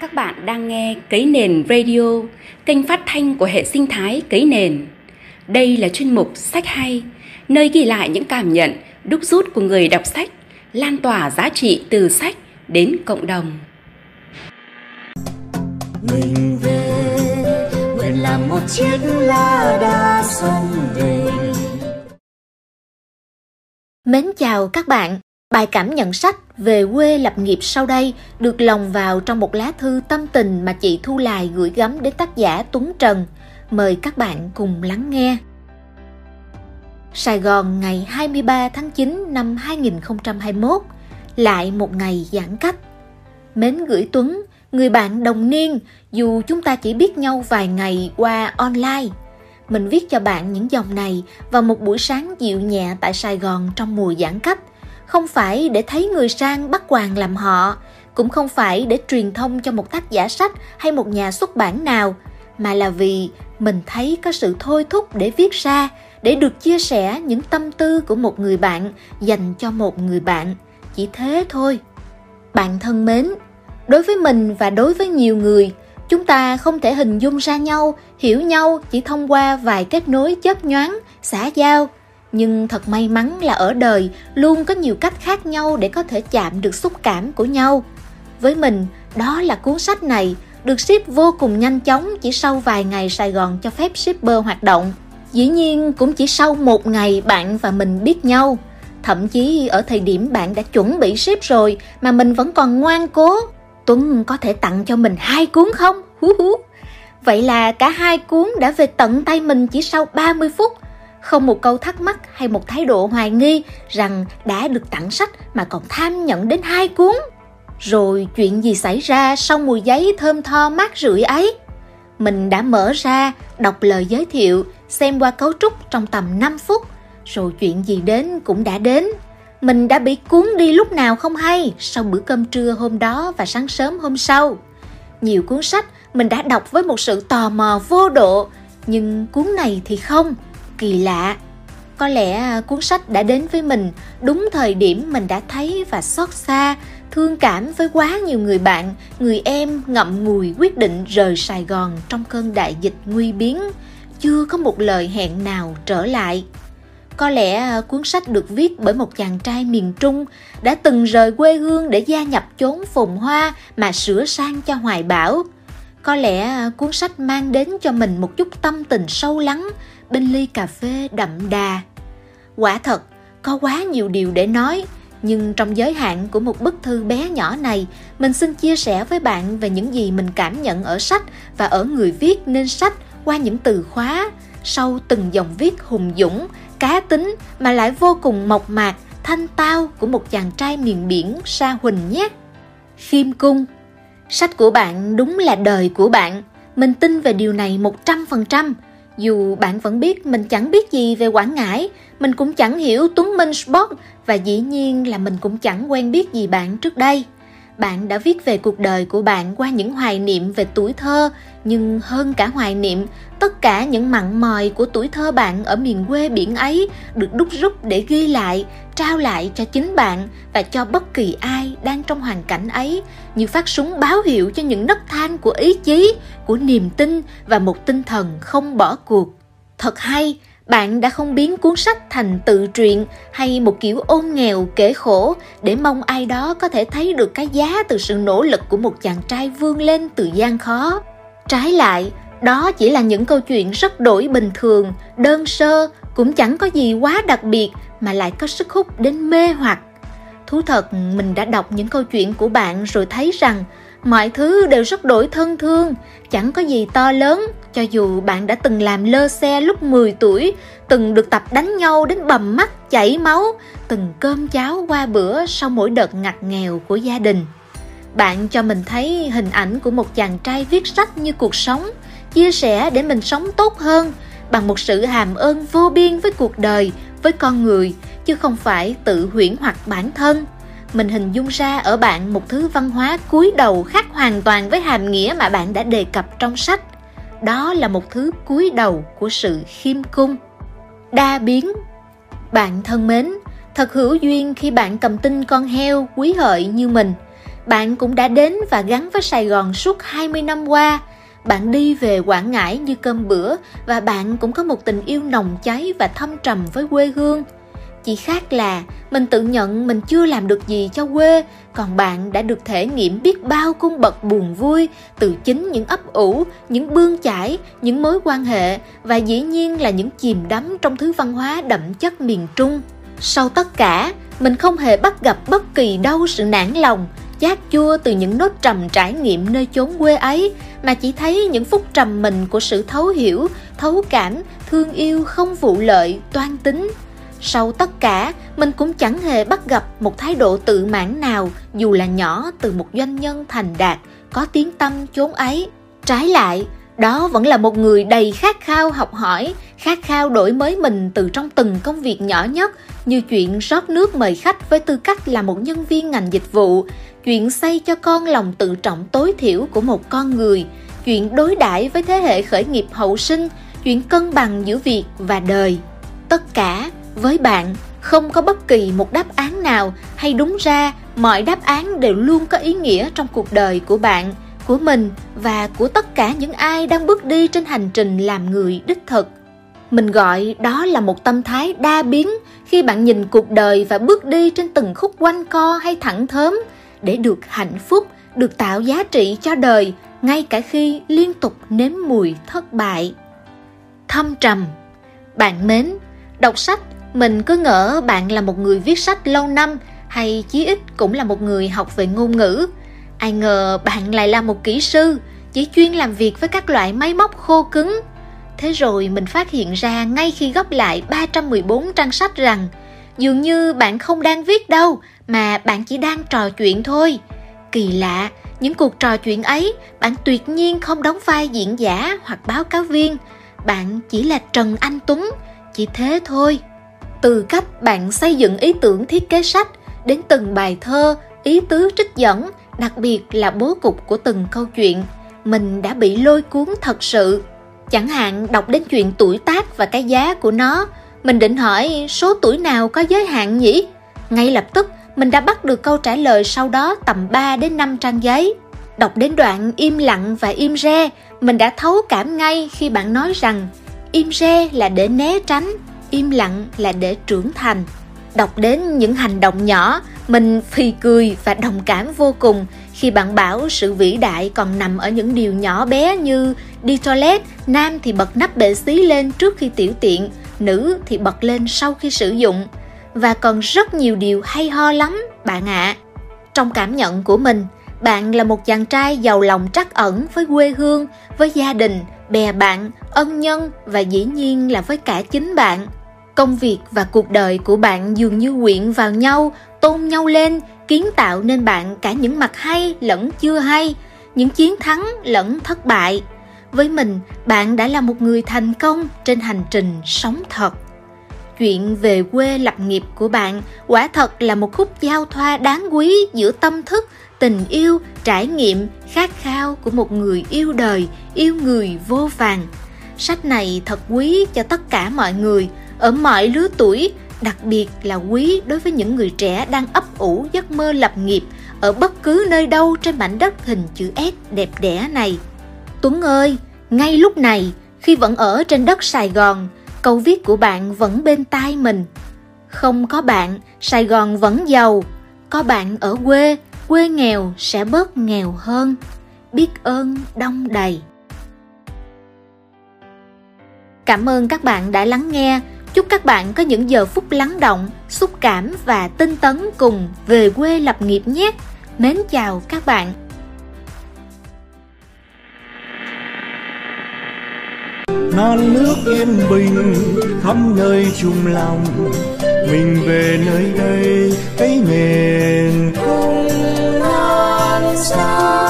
Các bạn đang nghe Cấy Nền Radio, kênh phát thanh của hệ sinh thái Cấy Nền. Đây là chuyên mục Sách Hay, nơi ghi lại những cảm nhận, đúc rút của người đọc sách, lan tỏa giá trị từ sách đến cộng đồng. Mình về, nguyện làm một chiếc lá đa xuân về. Mến chào các bạn, Bài cảm nhận sách về quê lập nghiệp sau đây được lòng vào trong một lá thư tâm tình mà chị Thu Lài gửi gắm đến tác giả Tuấn Trần. Mời các bạn cùng lắng nghe. Sài Gòn ngày 23 tháng 9 năm 2021, lại một ngày giãn cách. Mến gửi Tuấn, người bạn đồng niên, dù chúng ta chỉ biết nhau vài ngày qua online. Mình viết cho bạn những dòng này vào một buổi sáng dịu nhẹ tại Sài Gòn trong mùa giãn cách – không phải để thấy người sang bắt hoàng làm họ, cũng không phải để truyền thông cho một tác giả sách hay một nhà xuất bản nào, mà là vì mình thấy có sự thôi thúc để viết ra, để được chia sẻ những tâm tư của một người bạn dành cho một người bạn. Chỉ thế thôi. Bạn thân mến, đối với mình và đối với nhiều người, chúng ta không thể hình dung ra nhau, hiểu nhau chỉ thông qua vài kết nối chớp nhoáng, xã giao nhưng thật may mắn là ở đời, luôn có nhiều cách khác nhau để có thể chạm được xúc cảm của nhau. Với mình, đó là cuốn sách này, được ship vô cùng nhanh chóng chỉ sau vài ngày sài gòn cho phép shipper hoạt động. Dĩ nhiên, cũng chỉ sau một ngày bạn và mình biết nhau. Thậm chí, ở thời điểm bạn đã chuẩn bị ship rồi mà mình vẫn còn ngoan cố, tuấn có thể tặng cho mình hai cuốn không? Hú hú. Vậy là cả hai cuốn đã về tận tay mình chỉ sau 30 phút không một câu thắc mắc hay một thái độ hoài nghi rằng đã được tặng sách mà còn tham nhận đến hai cuốn. Rồi chuyện gì xảy ra sau mùi giấy thơm tho mát rượi ấy? Mình đã mở ra, đọc lời giới thiệu, xem qua cấu trúc trong tầm 5 phút, rồi chuyện gì đến cũng đã đến. Mình đã bị cuốn đi lúc nào không hay sau bữa cơm trưa hôm đó và sáng sớm hôm sau. Nhiều cuốn sách mình đã đọc với một sự tò mò vô độ, nhưng cuốn này thì không kỳ lạ. Có lẽ à, cuốn sách đã đến với mình đúng thời điểm mình đã thấy và xót xa, thương cảm với quá nhiều người bạn, người em ngậm ngùi quyết định rời sài gòn trong cơn đại dịch nguy biến. Chưa có một lời hẹn nào trở lại. Có lẽ à, cuốn sách được viết bởi một chàng trai miền trung đã từng rời quê hương để gia nhập chốn phồn hoa mà sửa sang cho hoài bão có lẽ à, cuốn sách mang đến cho mình một chút tâm tình sâu lắng bên ly cà phê đậm đà. Quả thật, có quá nhiều điều để nói, nhưng trong giới hạn của một bức thư bé nhỏ này, mình xin chia sẻ với bạn về những gì mình cảm nhận ở sách và ở người viết nên sách qua những từ khóa sau từng dòng viết hùng dũng, cá tính mà lại vô cùng mộc mạc, thanh tao của một chàng trai miền biển xa huỳnh nhé. Khiêm cung. Sách của bạn đúng là đời của bạn. Mình tin về điều này một trăm phần trăm dù bạn vẫn biết mình chẳng biết gì về Quảng Ngãi, mình cũng chẳng hiểu Tuấn Minh Sport và dĩ nhiên là mình cũng chẳng quen biết gì bạn trước đây. Bạn đã viết về cuộc đời của bạn qua những hoài niệm về tuổi thơ, nhưng hơn cả hoài niệm, tất cả những mặn mòi của tuổi thơ bạn ở miền quê biển ấy được đúc rút để ghi lại, trao lại cho chính bạn và cho bất kỳ ai đang trong hoàn cảnh ấy, như phát súng báo hiệu cho những nấc thang của ý chí, của niềm tin và một tinh thần không bỏ cuộc. Thật hay, bạn đã không biến cuốn sách thành tự truyện hay một kiểu ôn nghèo kể khổ để mong ai đó có thể thấy được cái giá từ sự nỗ lực của một chàng trai vươn lên từ gian khó. Trái lại, đó chỉ là những câu chuyện rất đổi bình thường, đơn sơ, cũng chẳng có gì quá đặc biệt mà lại có sức hút đến mê hoặc. Thú thật, mình đã đọc những câu chuyện của bạn rồi thấy rằng mọi thứ đều rất đổi thân thương, chẳng có gì to lớn cho dù bạn đã từng làm lơ xe lúc 10 tuổi, từng được tập đánh nhau đến bầm mắt, chảy máu, từng cơm cháo qua bữa sau mỗi đợt ngặt nghèo của gia đình. Bạn cho mình thấy hình ảnh của một chàng trai viết sách như cuộc sống, chia sẻ để mình sống tốt hơn, bằng một sự hàm ơn vô biên với cuộc đời, với con người, chứ không phải tự huyễn hoặc bản thân. Mình hình dung ra ở bạn một thứ văn hóa cúi đầu khác hoàn toàn với hàm nghĩa mà bạn đã đề cập trong sách đó là một thứ cúi đầu của sự khiêm cung đa biến bạn thân mến, thật hữu duyên khi bạn cầm tinh con heo quý hợi như mình bạn cũng đã đến và gắn với Sài Gòn suốt 20 năm qua. Bạn đi về Quảng Ngãi như cơm bữa và bạn cũng có một tình yêu nồng cháy và thâm trầm với quê hương. Chỉ khác là mình tự nhận mình chưa làm được gì cho quê, còn bạn đã được thể nghiệm biết bao cung bậc buồn vui từ chính những ấp ủ, những bươn chải, những mối quan hệ và dĩ nhiên là những chìm đắm trong thứ văn hóa đậm chất miền Trung. Sau tất cả, mình không hề bắt gặp bất kỳ đâu sự nản lòng, chát chua từ những nốt trầm trải nghiệm nơi chốn quê ấy mà chỉ thấy những phút trầm mình của sự thấu hiểu, thấu cảm, thương yêu không vụ lợi, toan tính. Sau tất cả, mình cũng chẳng hề bắt gặp một thái độ tự mãn nào dù là nhỏ từ một doanh nhân thành đạt, có tiếng tâm chốn ấy. Trái lại, đó vẫn là một người đầy khát khao học hỏi, khát khao đổi mới mình từ trong từng công việc nhỏ nhất như chuyện rót nước mời khách với tư cách là một nhân viên ngành dịch vụ, chuyện xây cho con lòng tự trọng tối thiểu của một con người, chuyện đối đãi với thế hệ khởi nghiệp hậu sinh, chuyện cân bằng giữa việc và đời. Tất cả với bạn, không có bất kỳ một đáp án nào hay đúng ra, mọi đáp án đều luôn có ý nghĩa trong cuộc đời của bạn, của mình và của tất cả những ai đang bước đi trên hành trình làm người đích thực. Mình gọi đó là một tâm thái đa biến khi bạn nhìn cuộc đời và bước đi trên từng khúc quanh co hay thẳng thớm để được hạnh phúc, được tạo giá trị cho đời, ngay cả khi liên tục nếm mùi thất bại. Thâm trầm. Bạn mến, đọc sách mình cứ ngỡ bạn là một người viết sách lâu năm hay chí ít cũng là một người học về ngôn ngữ. Ai ngờ bạn lại là một kỹ sư, chỉ chuyên làm việc với các loại máy móc khô cứng. Thế rồi mình phát hiện ra ngay khi gấp lại 314 trang sách rằng dường như bạn không đang viết đâu, mà bạn chỉ đang trò chuyện thôi. Kỳ lạ, những cuộc trò chuyện ấy bạn tuyệt nhiên không đóng vai diễn giả hoặc báo cáo viên. Bạn chỉ là trần anh tuấn, chỉ thế thôi từ cách bạn xây dựng ý tưởng thiết kế sách đến từng bài thơ ý tứ trích dẫn đặc biệt là bố cục của từng câu chuyện mình đã bị lôi cuốn thật sự. Chẳng hạn đọc đến chuyện tuổi tác và cái giá của nó mình định hỏi số tuổi nào có giới hạn nhỉ? Ngay lập tức mình đã bắt được câu trả lời sau đó tầm 3 đến 5 trang giấy. Đọc đến đoạn im lặng và im re, mình đã thấu cảm ngay khi bạn nói rằng im re là để né tránh, im lặng là để trưởng thành đọc đến những hành động nhỏ, mình phì cười và đồng cảm vô cùng khi bạn bảo sự vĩ đại còn nằm ở những điều nhỏ bé như đi toilet, nam thì bật nắp bệ xí lên trước khi tiểu tiện, nữ thì bật lên sau khi sử dụng và còn rất nhiều điều hay ho lắm, bạn ạ à. trong cảm nhận của mình, bạn là một chàng trai giàu lòng trắc ẩn với quê hương, với gia đình bè bạn, ân nhân và dĩ nhiên là với cả chính bạn. Công việc và cuộc đời của bạn dường như quyện vào nhau, tôn nhau lên, kiến tạo nên bạn cả những mặt hay lẫn chưa hay, những chiến thắng lẫn thất bại. Với mình, bạn đã là một người thành công trên hành trình sống thật. Chuyện về quê lập nghiệp của bạn quả thật là một khúc giao thoa đáng quý giữa tâm thức tình yêu trải nghiệm khát khao của một người yêu đời yêu người vô vàng sách này thật quý cho tất cả mọi người ở mọi lứa tuổi, đặc biệt là quý đối với những người trẻ đang ấp ủ giấc mơ lập nghiệp ở bất cứ nơi đâu trên mảnh đất hình chữ S đẹp đẽ này. Tuấn ơi, ngay lúc này, khi vẫn ở trên đất Sài Gòn, câu viết của bạn vẫn bên tai mình. Không có bạn, Sài Gòn vẫn giàu. Có bạn ở quê, quê nghèo sẽ bớt nghèo hơn. Biết ơn đông đầy. Cảm ơn các bạn đã lắng nghe. Chúc các bạn có những giờ phút lắng động, xúc cảm và tinh tấn cùng về quê lập nghiệp nhé. Mến chào các bạn. non nước yên bình khắp nơi chung lòng mình về nơi đây So.